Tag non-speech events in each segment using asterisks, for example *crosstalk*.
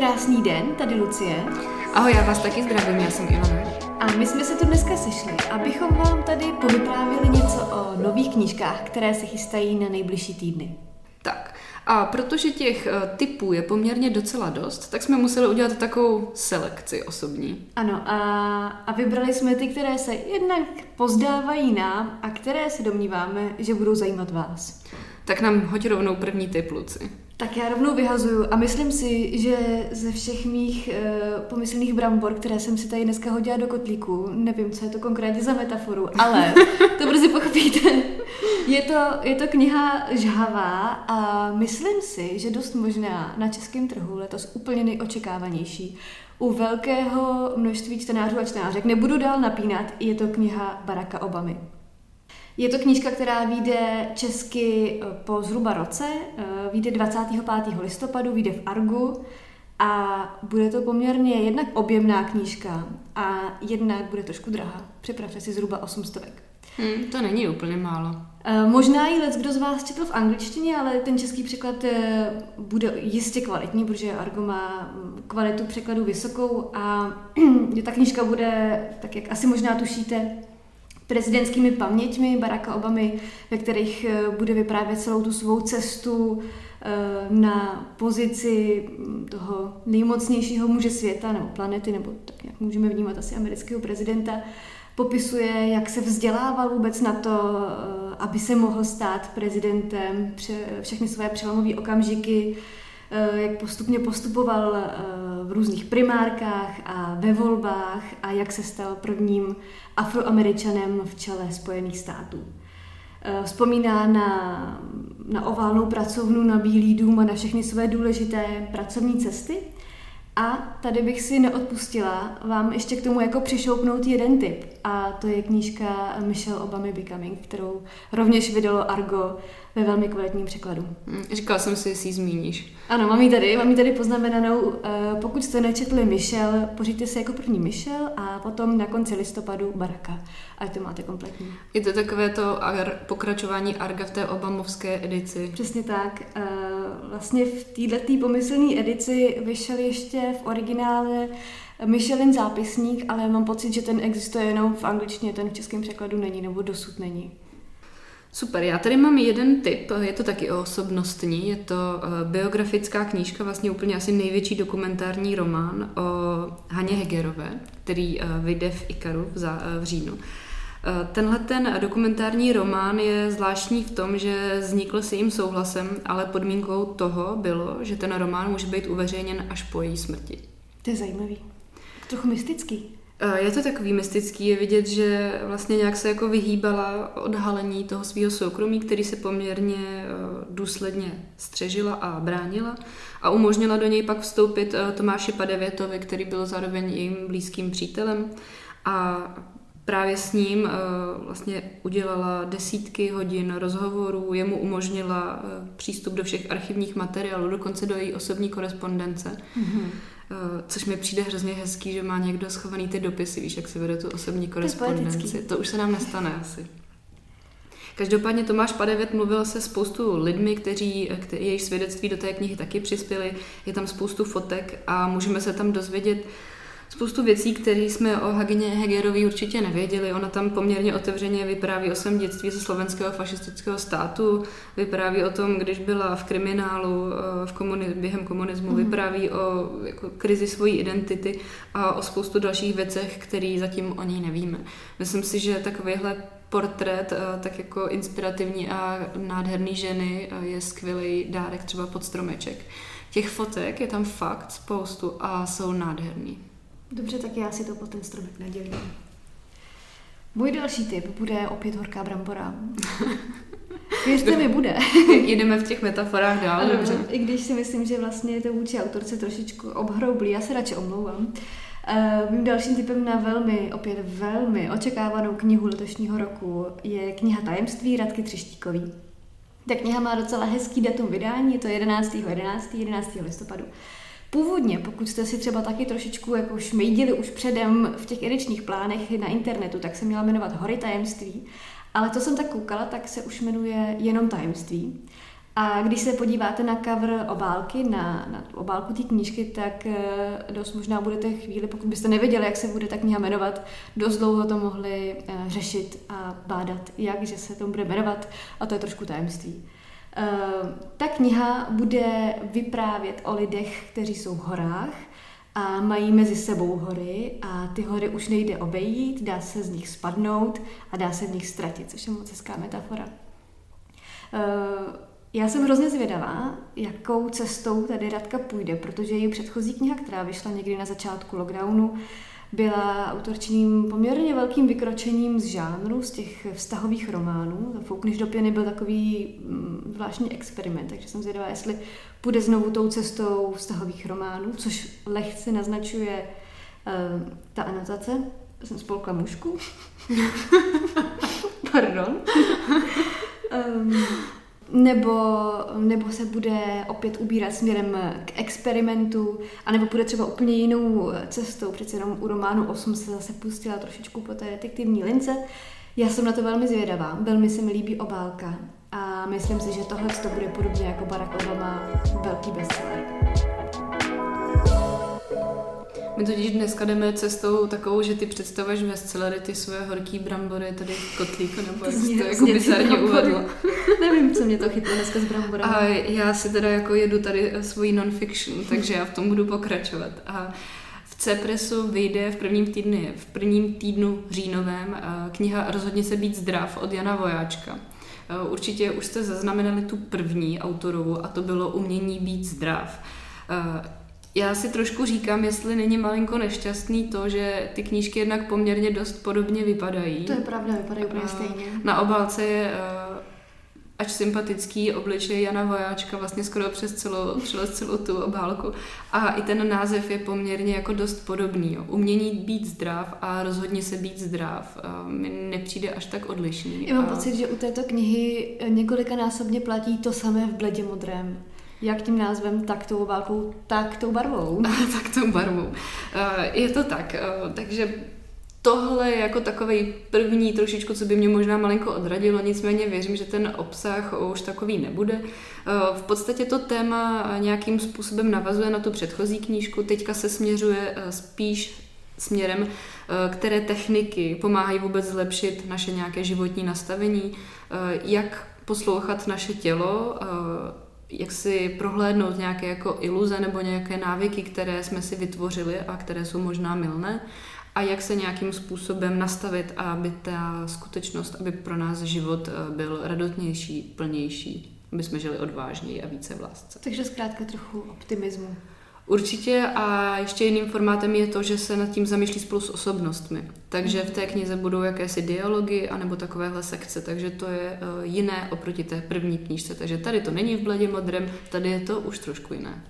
Krásný den, tady Lucie. Ahoj, já vás taky zdravím, já jsem Ivana. A my jsme se tu dneska sešli, abychom vám tady povyprávěli něco o nových knížkách, které se chystají na nejbližší týdny. Tak, a protože těch uh, typů je poměrně docela dost, tak jsme museli udělat takovou selekci osobní. Ano, a, a vybrali jsme ty, které se jednak pozdávají nám a které si domníváme, že budou zajímat vás. Tak nám hoď rovnou první typ, Luci. Tak já rovnou vyhazuju a myslím si, že ze všech mých uh, pomyslných brambor, které jsem si tady dneska hodila do kotlíku, nevím, co je to konkrétně za metaforu, ale *laughs* to brzy pochopíte. Je to, je to kniha žhavá a myslím si, že dost možná na českém trhu letos úplně nejočekávanější. U velkého množství čtenářů a čtenářek nebudu dál napínat, je to kniha Baracka Obamy. Je to knížka, která vyjde česky eh, po zhruba roce, eh, vyjde 25. listopadu, vyjde v Argu a bude to poměrně jednak objemná knížka a jednak bude trošku drahá. Připravte si zhruba 800. Hmm, to není úplně málo. Eh, možná i let, kdo z vás četl v angličtině, ale ten český překlad bude jistě kvalitní, protože Argo má mm, kvalitu překladu vysokou a *clears throat* ta knížka bude, tak jak asi možná tušíte, prezidentskými paměťmi Baracka Obamy, ve kterých eh, bude vyprávět celou tu svou cestu eh, na pozici mm, toho nejmocnějšího muže světa nebo planety, nebo tak jak můžeme vnímat asi amerického prezidenta, popisuje, jak se vzdělával vůbec na to, eh, aby se mohl stát prezidentem, všechny své přelomové okamžiky, jak postupně postupoval v různých primárkách a ve volbách a jak se stal prvním afroameričanem v čele Spojených států. Eh, vzpomíná na, na oválnou pracovnu, na Bílý dům a na všechny své důležité pracovní cesty. A tady bych si neodpustila vám ještě k tomu jako přišoupnout jeden tip. A to je knížka Michelle Obamy Becoming, kterou rovněž vydalo Argo ve velmi kvalitním překladu. Hm, říkala jsem si, jestli ji zmíníš. Ano, mám ji tady, mám ji tady poznamenanou. Eh, pokud jste nečetli Michel, pořiďte si jako první Michel a potom na konci listopadu Baraka. A to máte kompletní. Je to takové to ar, pokračování Arga v té obamovské edici. Přesně tak. Eh, vlastně v této pomyslné edici vyšel ještě v originále Michelin zápisník, ale mám pocit, že ten existuje jenom v angličtině, ten v českém překladu není, nebo dosud není. Super, já tady mám jeden tip, je to taky o osobnostní, je to eh, biografická knížka, vlastně úplně asi největší dokumentární román o Haně Hegerové, který eh, vyjde v Ikaru v, eh, v říjnu. Tenhle ten dokumentární román je zvláštní v tom, že vznikl s jejím souhlasem, ale podmínkou toho bylo, že ten román může být uveřejněn až po její smrti. To je zajímavý. Trochu mystický. Je to takový mystický, je vidět, že vlastně nějak se jako vyhýbala odhalení toho svého soukromí, který se poměrně eh, důsledně střežila a bránila a umožnila do něj pak vstoupit eh, Tomáši Padevětovi, který byl zároveň jejím blízkým přítelem a právě s ním vlastně udělala desítky hodin rozhovorů, jemu umožnila přístup do všech archivních materiálů, dokonce do její osobní korespondence. Mm-hmm. Eh, což mi přijde hrozně hezký, že má někdo schovaný ty dopisy, víš, jak si vede tu osobní korespondenci. To, to už se nám nestane asi. Každopádně Tomáš Padevět mluvil se spoustu lidmi, kteří, kteří jejich svědectví do té knihy taky přispěli. Je tam spoustu fotek a můžeme se tam dozvědět spoustu věcí, které jsme o Hagině Hegerovi určitě nevěděli. Ona tam poměrně otevřeně vypráví o svém dětství ze slovenského fašistického státu, vypráví o tom, když byla v kriminálu eh, v komuni- během komunismu, mm. vypráví o jako, krizi svojí identity a o spoustu dalších věcech, které zatím o ní nevíme. Myslím si, že takovýhle portrét eh, tak jako inspirativní a nádherný ženy eh, je skvělý dárek třeba pod stromeček. Těch fotek je tam fakt spoustu a jsou nádherný. Dobře, tak já si to pod ten stromek nadělím. Můj další tip bude opět horká brambora. *laughs* Věřte mi, bude. *laughs* Jdeme v těch metaforách dál, ano, dobře. I když si myslím, že vlastně je to vůči autorce trošičku obhroublý, já se radši omlouvám. Uh, mým dalším typem na velmi, opět velmi očekávanou knihu letošního roku je kniha Tajemství Radky Třištíkový. Ta kniha má docela hezký datum vydání, je to 11. 11. 11. listopadu. Původně, pokud jste si třeba taky trošičku jako šmejdili už předem v těch edičních plánech na internetu, tak se měla jmenovat Hory tajemství, ale to jsem tak koukala, tak se už jmenuje jenom tajemství. A když se podíváte na cover obálky, na, na obálku té knížky, tak uh, dost možná budete chvíli, pokud byste nevěděli, jak se bude ta kniha jmenovat, dost dlouho to mohli uh, řešit a bádat, jak, že se to bude jmenovat a to je trošku tajemství. Uh, ta kniha bude vyprávět o lidech, kteří jsou v horách a mají mezi sebou hory a ty hory už nejde obejít, dá se z nich spadnout a dá se v nich ztratit, což je moc hezká metafora. Uh, já jsem hrozně zvědavá, jakou cestou tady Radka půjde, protože její předchozí kniha, která vyšla někdy na začátku lockdownu, byla autorčním poměrně velkým vykročením z žánru, z těch vztahových románů. Foukneš do pěny byl takový mm, zvláštní experiment, takže jsem zvědavá, jestli půjde znovu tou cestou vztahových románů, což lehce naznačuje uh, ta anotace. Jsem spolkla mužku. *laughs* Pardon. um, *laughs* nebo, nebo se bude opět ubírat směrem k experimentu, anebo bude třeba úplně jinou cestou. Přece jenom u románu 8 se zase pustila trošičku po té detektivní lince. Já jsem na to velmi zvědavá, velmi se mi líbí obálka a myslím si, že tohle to bude podobně jako Barack Obama velký bestseller. My totiž dneska jdeme cestou takovou, že ty představuješ bestsellery, ty své horký brambory tady v kotlíku, nebo jak to jako bizarně uvedla. *laughs* Nevím, co mě to chytlo dneska s bramborem. A já si teda jako jedu tady svoji non-fiction, takže já v tom budu pokračovat. A v Cepresu vyjde v prvním týdnu, v prvním týdnu říjnovém kniha Rozhodně se být zdrav od Jana Vojáčka. Určitě už jste zaznamenali tu první autorovu a to bylo Umění být zdrav. Já si trošku říkám, jestli není malinko nešťastný to, že ty knížky jednak poměrně dost podobně vypadají. To je pravda, vypadají úplně stejně. Na obálce je až sympatický obličej Jana Vojáčka vlastně skoro přes celou, přes celou tu obálku. A i ten název je poměrně jako dost podobný. Jo. Umění být zdrav a rozhodně se být zdrav mi nepřijde až tak odlišný. Já mám a... pocit, že u této knihy několikanásobně platí to samé v bledě modrém jak tím názvem, tak tou obálkou, tak tou barvou. *laughs* tak tou barvou. Je to tak. Takže tohle je jako takový první trošičku, co by mě možná malinko odradilo, nicméně věřím, že ten obsah už takový nebude. V podstatě to téma nějakým způsobem navazuje na tu předchozí knížku, teďka se směřuje spíš směrem, které techniky pomáhají vůbec zlepšit naše nějaké životní nastavení, jak poslouchat naše tělo, jak si prohlédnout nějaké jako iluze nebo nějaké návyky, které jsme si vytvořili a které jsou možná milné a jak se nějakým způsobem nastavit, aby ta skutečnost, aby pro nás život eh, byl radotnější, plnější, aby jsme žili odvážněji a více v lásce. Takže zkrátka trochu optimismu. Určitě a ještě jiným formátem je to, že se nad tím zamýšlí spolu s osobnostmi. Takže v té knize budou jakési dialogy anebo takovéhle sekce, takže to je uh, jiné oproti té první knížce. Takže tady to není v bledě modrem, tady je to už trošku jiné.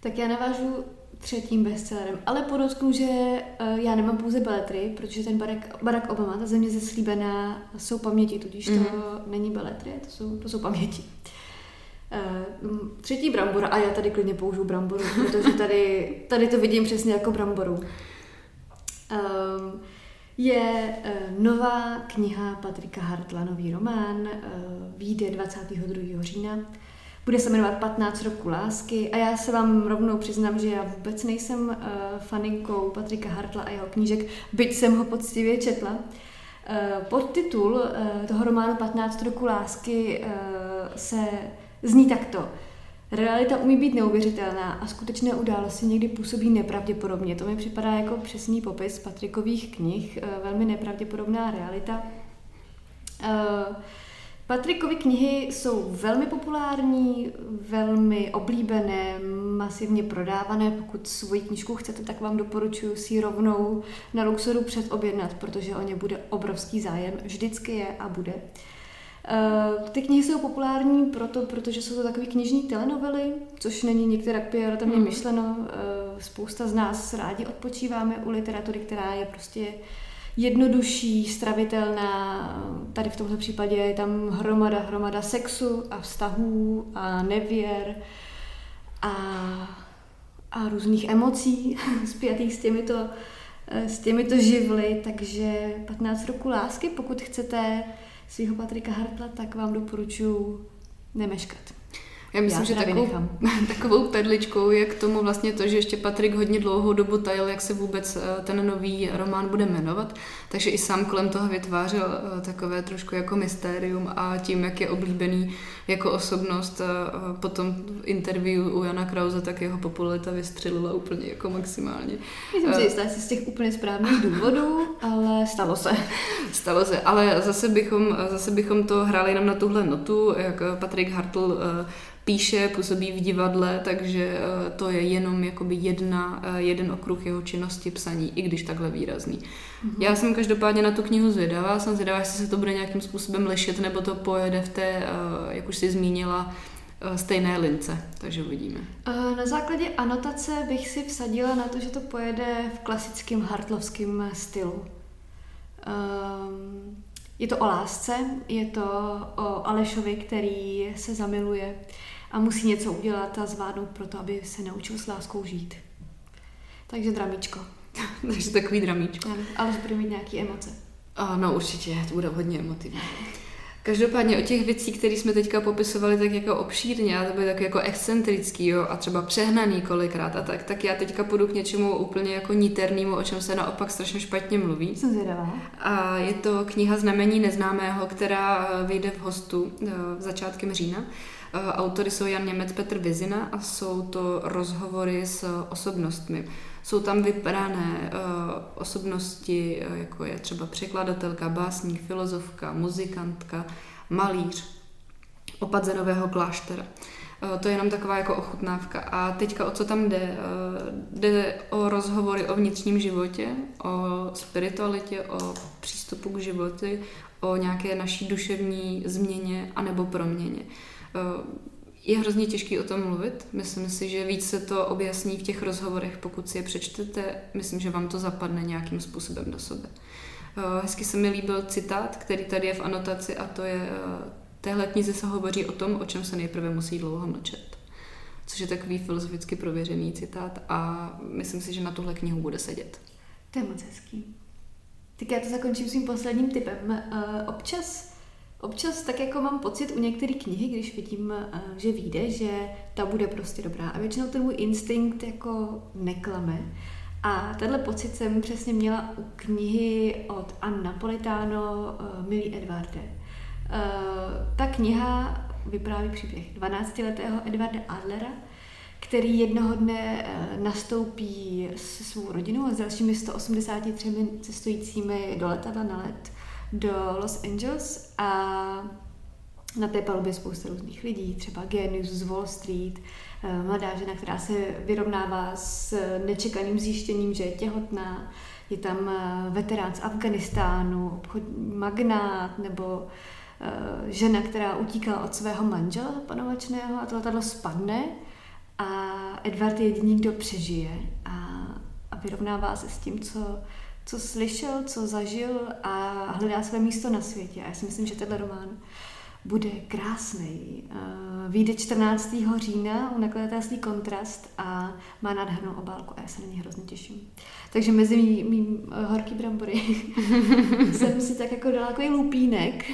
Tak já navážu třetím bestsellerem, ale podotknu, že uh, já nemám pouze beletry, protože ten Barack, Barack Obama, ta země zeslíbená, jsou paměti, tudíž to mm-hmm. není beletry, to jsou, to jsou paměti. Uh, třetí brambora, a já tady klidně použiju bramboru, protože tady, tady to vidím přesně jako bramboru. Um, je uh, nová kniha Patrika Hartla, nový román, uh, vyjde 22. října. Bude se jmenovat 15 roku lásky a já se vám rovnou přiznám, že já vůbec nejsem faninkou Patrika Hartla a jeho knížek, byť jsem ho poctivě četla. Podtitul toho románu 15 roku lásky se zní takto. Realita umí být neuvěřitelná a skutečné události někdy působí nepravděpodobně. To mi připadá jako přesný popis Patrikových knih, eh, velmi nepravděpodobná realita. Eh, Patrikovy knihy jsou velmi populární, velmi oblíbené, masivně prodávané. Pokud svoji knižku chcete, tak vám doporučuji si rovnou na Luxoru předobjednat, protože o ně bude obrovský zájem. Vždycky je a bude. Uh, ty knihy jsou populární proto, protože jsou to takové knižní telenovely, což není některá pejorativně hmm. myšleno. Eh, spousta z nás rádi odpočíváme u literatury, která je prostě jednodušší, stravitelná. Tady v tomto případě je tam hromada, hromada sexu a vztahů a nevěr a, a různých emocí *laughs* spjatých s těmito, eh, s těmito živly. Takže 15 roku lásky, pokud chcete svého Patrika Hartla, tak vám doporučuji nemeškat. Já myslím, Já že takovou, vynechám. *laughs* takovou perličkou je k tomu vlastně to, že ještě Patrik hodně dlouhou dobu tajil, jak se vůbec eh, ten nový román bude jmenovat, takže i sám kolem toho vytvářel eh, takové trošku jako mystérium a tím, jak je oblíbený jako osobnost, eh, potom v interview u Jana Krause, tak jeho popularita vystřelila úplně jako maximálně. Myslím si, že z těch úplně správných důvodů, ale stalo se. *laughs* Stalo se, ale zase bychom, zase bychom to hráli jenom na tuhle notu, jak Patrik Hartl píše, působí v divadle, takže eh, to je jenom jakoby jedna, eh, jeden okruh jeho činnosti psaní, i když takhle výrazný. Mm-hmm. Já jsem každopádně na tu knihu zvědavá, jsem zvědavá, jestli se to bude nějakým způsobem lišit, nebo to pojede v té, jak už si zmínila, stejné lince, takže uvidíme. Na základě anotace bych si vsadila na to, že to pojede v klasickém hartlovském stylu. Um, je to o lásce, je to o Alešovi, který se zamiluje a musí něco udělat a zvládnout pro to, aby se naučil s láskou žít. Takže dramíčko. *laughs* Takže takový dramíčko. Ano, ale bude mít nějaké emoce. No určitě, to bude hodně emotivní. Každopádně o těch věcí, které jsme teďka popisovali tak jako obšírně a to bylo tak jako excentrický jo, a třeba přehnaný kolikrát a tak, tak já teďka půjdu k něčemu úplně jako niternému, o čem se naopak strašně špatně mluví. Jsem zvědavá. A je to kniha Znamení neznámého, která eh, vyjde v hostu v eh, začátkem října. Eh, autory jsou Jan Němec, Petr Vizina a jsou to rozhovory s osobnostmi. Jsou tam vybrané uh, osobnosti, uh, jako je třeba překladatelka, básník, filozofka, muzikantka, malíř, opat Zenového kláštera. Uh, to je jenom taková jako ochutnávka. A teďka o co tam jde? Jde o rozhovory o vnitřním životě, o spiritualitě, o přístupu k životy, o nějaké naší duševní změně anebo proměně. Je hrozně těžký o tom mluvit. Myslím si, že víc se to objasní v těch rozhovorech, pokud si je přečtete. Myslím, že vám to zapadne nějakým způsobem do sebe. Eh, hezky se mi líbil citát, který tady je v anotaci a to je eh, téhle knize se hovoří o tom, o čem se nejprve musí dlouho mlčet. Což je takový filozoficky prověřený citát a myslím si, že na tuhle knihu bude sedět. To je moc hezký. Tak já to zakončím svým posledním typem. Uh, občas Občas tak jako mám pocit u některé knihy, když vidím, eh, že vyjde, že ta bude prostě dobrá. A většinou ten můj instinkt jako neklame. A tenhle pocit jsem přesně měla u knihy od Anna Napolitano eh, Milí Edvarde. Eh, ta kniha vypráví příběh 12-letého Edvarda Adlera, který jednoho dne nastoupí s svou rodinou a s dalšími 183 cestujícími do letadla na let do Los Angeles a na té palubě spousta různých lidí, třeba genius z Wall Street, eh, mladá žena, která se vyrovnává s nečekaným zjištěním, že je těhotná, je tam eh, veterán z Afganistánu, obchodní magnát nebo eh, žena, která utíkala od svého manžela panovačného a to letadlo spadne a Edward je jediný, kdo přežije a, a vyrovnává se s tím, co, co slyšel, co zažil a hledá své místo na světě. A já si myslím, že tenhle román bude krásný. Eh, vyjde 14. října u nakladatelství Kontrast a má nádhernou obálku a já se na něj hrozně těším. Takže mezi mým, mým eh, horký brambory *laughs* jsem si tak jako dala takový lupínek,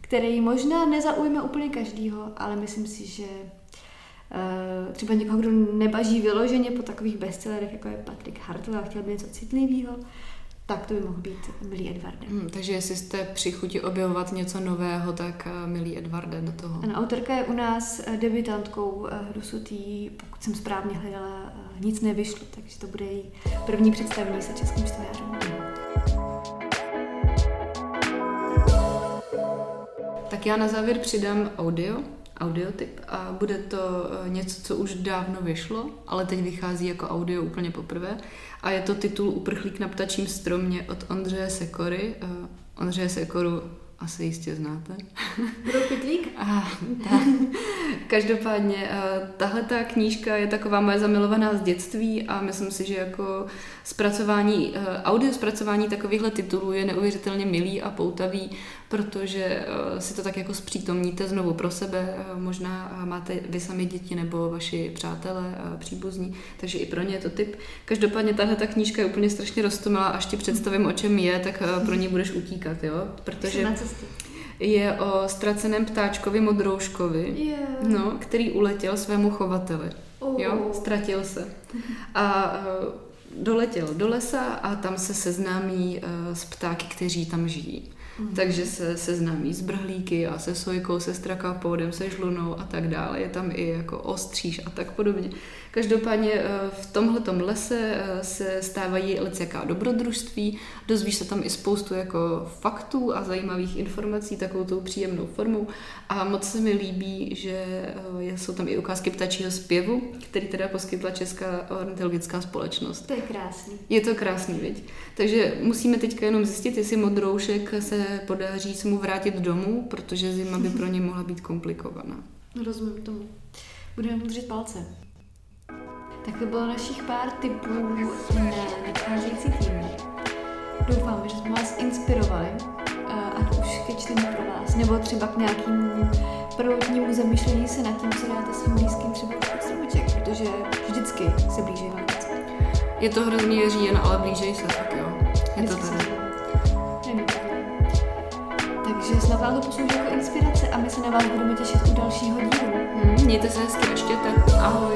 který možná nezaujme úplně každýho, ale myslím si, že uh, třeba někoho, kdo nebaží vyloženě po takových bestsellerech, jako je Patrick Hartl a chtěl by něco citlivého, tak to by mohl být Milý Edvarde. Hmm, takže jestli jste při chuti objevovat něco nového, tak uh, Milý Edvarde do toho. Ano, autorka je u nás eh, debutantkou, eh, dosud jí, pokud jsem správně hledala, nic nevyšlo, takže to bude její první představení se českým čtenářem. Tak já na závěr přidám audio, audiotyp a bude to něco, co už dávno vyšlo, ale teď vychází jako audio úplně poprvé a je to titul Uprchlík na ptačím stromě od Ondřeje Sekory. Uh, Ondřeje Sekoru asi jistě znáte. *laughs* Budou pitlík? *laughs* A, tak. Každopádně, uh, tahle ta knížka je taková moje zamilovaná z dětství a myslím si, že jako zpracování, audio zpracování takovýchhle titulů je neuvěřitelně milý a poutavý protože eh, si to tak jako zpřítomníte znovu pro sebe, eh, možná máte vy sami děti nebo vaši přátelé, příbuzní, takže i pro ně je to typ. Každopádně tahle ta knížka je úplně strašně roztomilá, až ti představím, o čem je, tak eh, pro ní budeš utíkat, jo? Protože... je o ztraceném ptáčkovi modrouškovi, Yeah. no, který uletěl svému chovateli. Oh. Jo, ztratil se. A doletěl do lesa a tam se seznámí s ptáky, kteří tam žijí. Mhm. Takže se seznámí s brhlíky a se sojkou, se strakapódem, se žlunou a tak dále. Je tam i jako ostříž a tak podobně. Každopádně eh, v tomhletom lese eh, se stávají lecjaká dobrodružství, dozvíš se tam i spoustu jako faktů a zajímavých informací takovou tou příjemnou formou a moc se mi líbí, že eh, jsou tam i ukázky ptačího zpěvu, který teda poskytla Česká ornitologická společnost. To je krásný. Je to krásný, viď? Takže musíme teďka jenom zjistit, jestli modroušek se podaří se mu vrátit domů, protože zima by pro ně mohla být komplikovaná. *laughs* Rozumím tomu. Budeme mu držet palce. Tak to bylo našich pár tipů na nadcházející týdny. Doufáme, že jsme vás inspirovali, a ať už ke čtení pro vás, nebo třeba k nějakému prvotnímu zamýšlení se nad tím, co dáte svým blízkým třeba stromeček, protože vždycky se blíží Vánoce. Je to hrozně říjen, ale blížej se, tak jo. Je to Vždycky tady. Poslouží jako inspirace a my se na vás budeme těšit u dalšího dílu. Hm, mějte se hezky, ještě Ahoj.